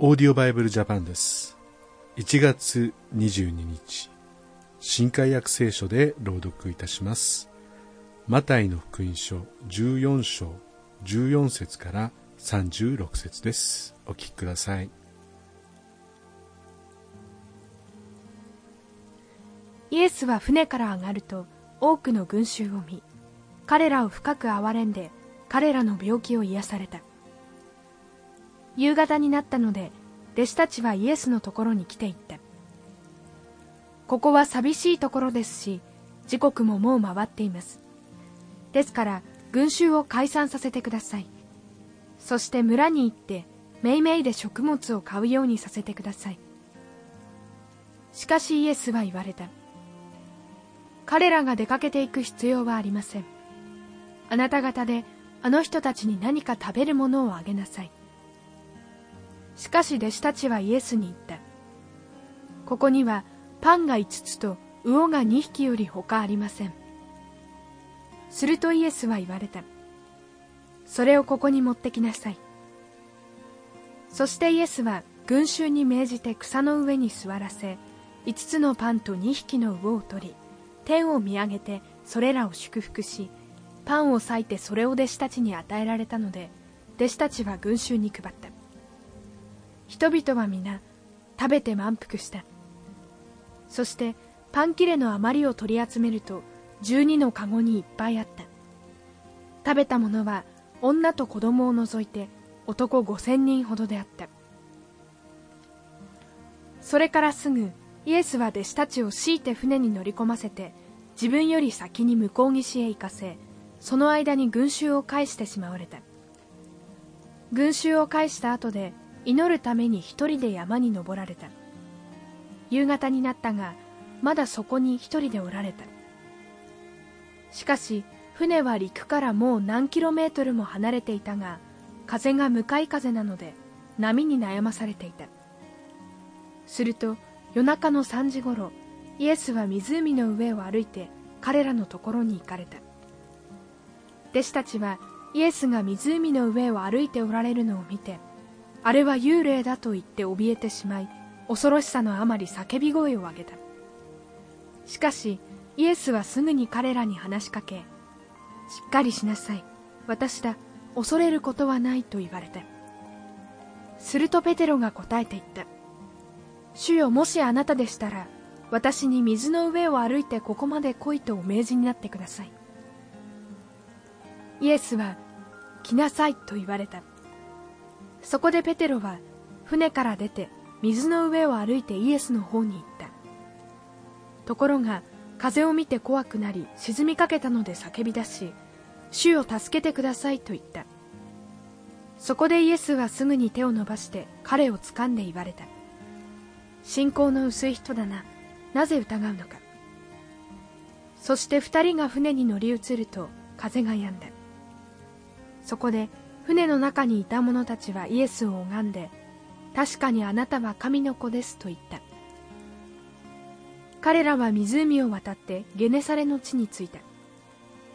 オーディオバイブルジャパンです。1月22日、新海約聖書で朗読いたします。マタイの福音書14章14節から36節です。お聞きください。イエスは船から上がると多くの群衆を見彼らを深く憐れんで彼らの病気を癒された夕方になったので弟子たちはイエスのところに来ていった。ここは寂しいところですし時刻ももう回っています。ですから群衆を解散させてください。そして村に行ってめいめいで食物を買うようにさせてください。しかしイエスは言われた。彼らが出かけていく必要はありません。あなた方であの人たちに何か食べるものをあげなさい。しかし弟子たちはイエスに言った。ここにはパンが5つと魚が2匹より他ありません。するとイエスは言われた。それをここに持ってきなさい。そしてイエスは群衆に命じて草の上に座らせ5つのパンと2匹の魚を取り天を見上げてそれらを祝福しパンを裂いてそれを弟子たちに与えられたので弟子たちは群衆に配った。人々は皆食べて満腹した。そしてパン切れの余りを取り集めると12のカゴにいっぱいあった。食べたものは女と子供を除いて男5000人ほどであった。それからすぐイエスは弟子たちを強いて船に乗り込ませて自分より先に向こう岸へ行かせその間に群衆を返してしまわれた。群衆を返した後で祈るために一人で山に登られた。夕方になったがまだそこに一人でおられた。しかし船は陸からもう何キロメートルも離れていたが風が向かい風なので波に悩まされていた。すると夜中の3時ごろイエスは湖の上を歩いて彼らのところに行かれた。弟子たちはイエスが湖の上を歩いておられるのを見てあれは幽霊だと言って怯えてしまい恐ろしさのあまり叫び声を上げた。しかしイエスはすぐに彼らに話しかけしっかりしなさい。私だ恐れることはないと言われたするとペテロが答えて言った。主よもしあなたでしたら私に水の上を歩いてここまで来いとお命じになってください。イエスは来なさいと言われた。そこでペテロは船から出て水の上を歩いてイエスの方に行った。ところが風を見て怖くなり沈みかけたので叫び出し主を助けてくださいと言った。そこでイエスはすぐに手を伸ばして彼を掴んで言われた。信仰の薄い人だななぜ疑うのか。そして二人が船に乗り移ると風が止んだ。そこで船の中にいた者たちはイエスを拝んで確かにあなたは神の子ですと言った。彼らは湖を渡ってゲネサレの地に着いた。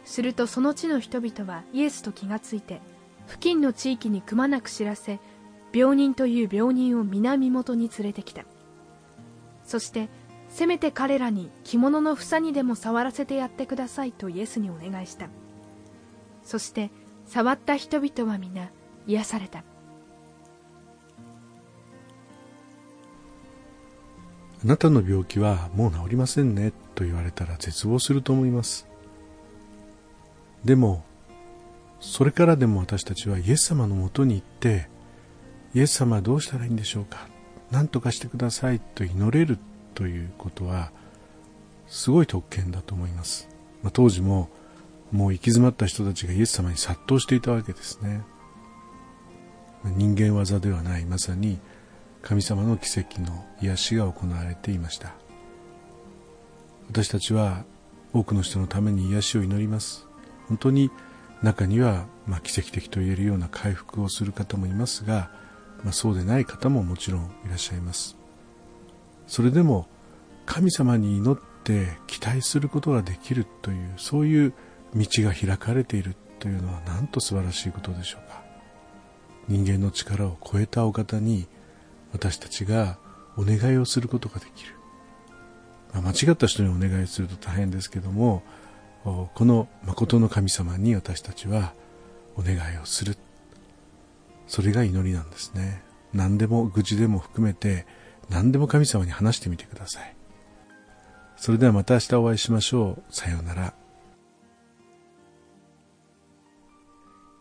するとその地の人々はイエスと気がついて付近の地域にくまなく知らせ病人という病人を南元に連れてきた。そしてせめて彼らに着物の房にでも触らせてやってくださいとイエスにお願いした。そして触った人々は皆癒されたあなたの病気はもう治りませんねと言われたら絶望すると思います。でも、それからでも私たちはイエス様のもとに行って、イエス様はどうしたらいいんでしょうか何とかしてくださいと祈れるということは、すごい特権だと思います。まあ、当時も、もう行き詰まった人たちがイエス様に殺到していたわけですね。人間技ではない、まさに神様の奇跡の癒しが行われていました。私たちは多くの人のために癒しを祈ります。本当に中には、まあ、奇跡的と言えるような回復をする方もいますが、まあ、そうでない方ももちろんいらっしゃいます。それでも神様に祈って期待することができるという、そういう道が開かれているというのはなんと素晴らしいことでしょうか。人間の力を超えたお方に私たちがお願いをすることができる、まあ、間違った人にお願いすると大変ですけどもこの誠の神様に私たちはお願いをする。それが祈りなんですね。何でも愚痴でも含めて何でも神様に話してみてください。それではまた明日お会いしましょう。さようなら。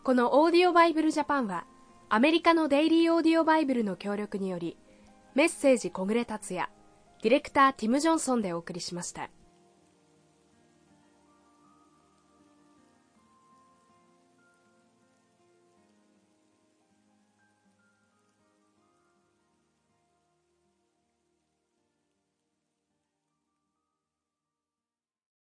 このオーディオバイブルジャパンはアメリカのデイリーオーディオバイブルの協力によりメッセージ小暮達也ディレクターティム・ジョンソンでお送りしました。